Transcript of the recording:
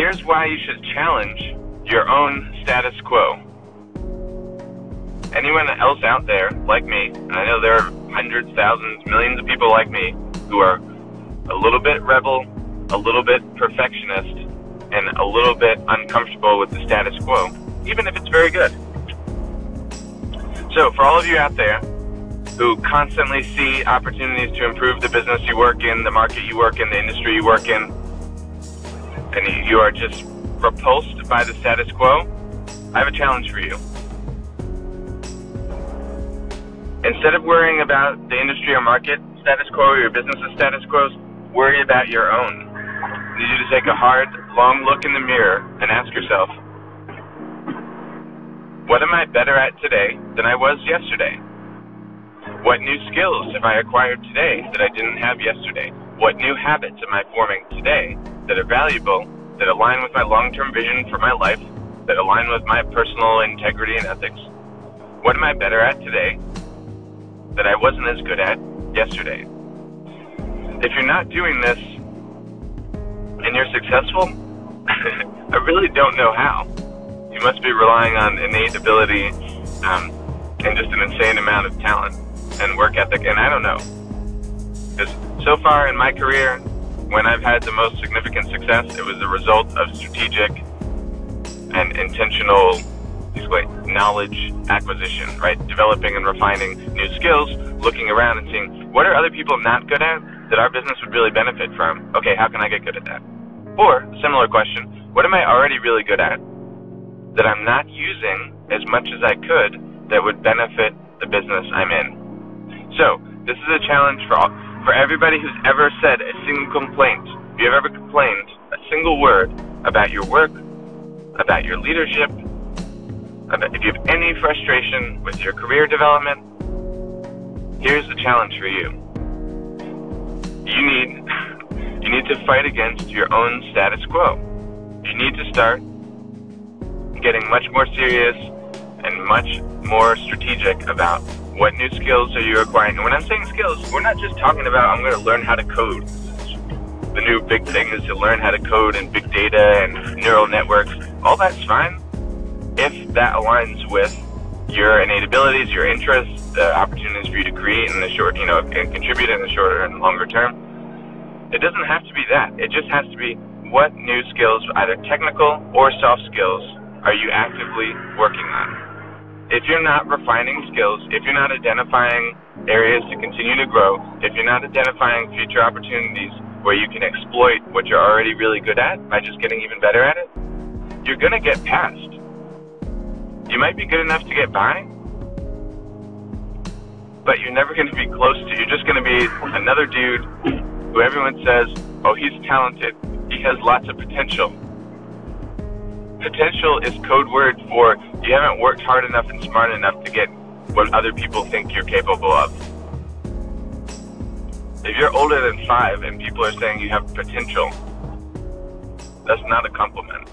Here's why you should challenge your own status quo. Anyone else out there like me, and I know there are hundreds, thousands, millions of people like me who are a little bit rebel, a little bit perfectionist, and a little bit uncomfortable with the status quo, even if it's very good. So, for all of you out there who constantly see opportunities to improve the business you work in, the market you work in, the industry you work in, and you are just repulsed by the status quo, I have a challenge for you. Instead of worrying about the industry or market status quo or your business's status quo, worry about your own. I need you to take a hard, long look in the mirror and ask yourself, what am I better at today than I was yesterday? What new skills have I acquired today that I didn't have yesterday? What new habits am I forming today that are valuable, that align with my long term vision for my life, that align with my personal integrity and ethics? What am I better at today that I wasn't as good at yesterday? If you're not doing this and you're successful, I really don't know how. You must be relying on innate ability um, and just an insane amount of talent and work ethic, and I don't know. Because so far in my career, when I've had the most significant success, it was the result of strategic and intentional knowledge acquisition, right? Developing and refining new skills, looking around and seeing what are other people not good at that our business would really benefit from. Okay, how can I get good at that? Or, similar question, what am I already really good at that I'm not using as much as I could that would benefit the business I'm in? So, this is a challenge for all, for everybody who's ever said a single complaint. If you've ever complained a single word about your work, about your leadership, if you have any frustration with your career development, here's the challenge for you. You need you need to fight against your own status quo. You need to start getting much more serious and much more strategic about what new skills are you acquiring. And when I'm saying skills, we're not just talking about I'm going to learn how to code. The new big thing is to learn how to code and big data and neural networks. All that's fine if that aligns with your innate abilities, your interests, the opportunities for you to create in the short, you know, and contribute in the shorter and longer term. It doesn't have to be that. It just has to be what new skills, either technical or soft skills, are you actively working on? If you're not refining skills, if you're not identifying areas to continue to grow, if you're not identifying future opportunities where you can exploit what you're already really good at by just getting even better at it, you're going to get past you might be good enough to get by, but you're never going to be close to. You're just going to be another dude who everyone says, "Oh, he's talented. He has lots of potential." Potential is code word for you haven't worked hard enough and smart enough to get what other people think you're capable of. If you're older than five and people are saying you have potential, that's not a compliment.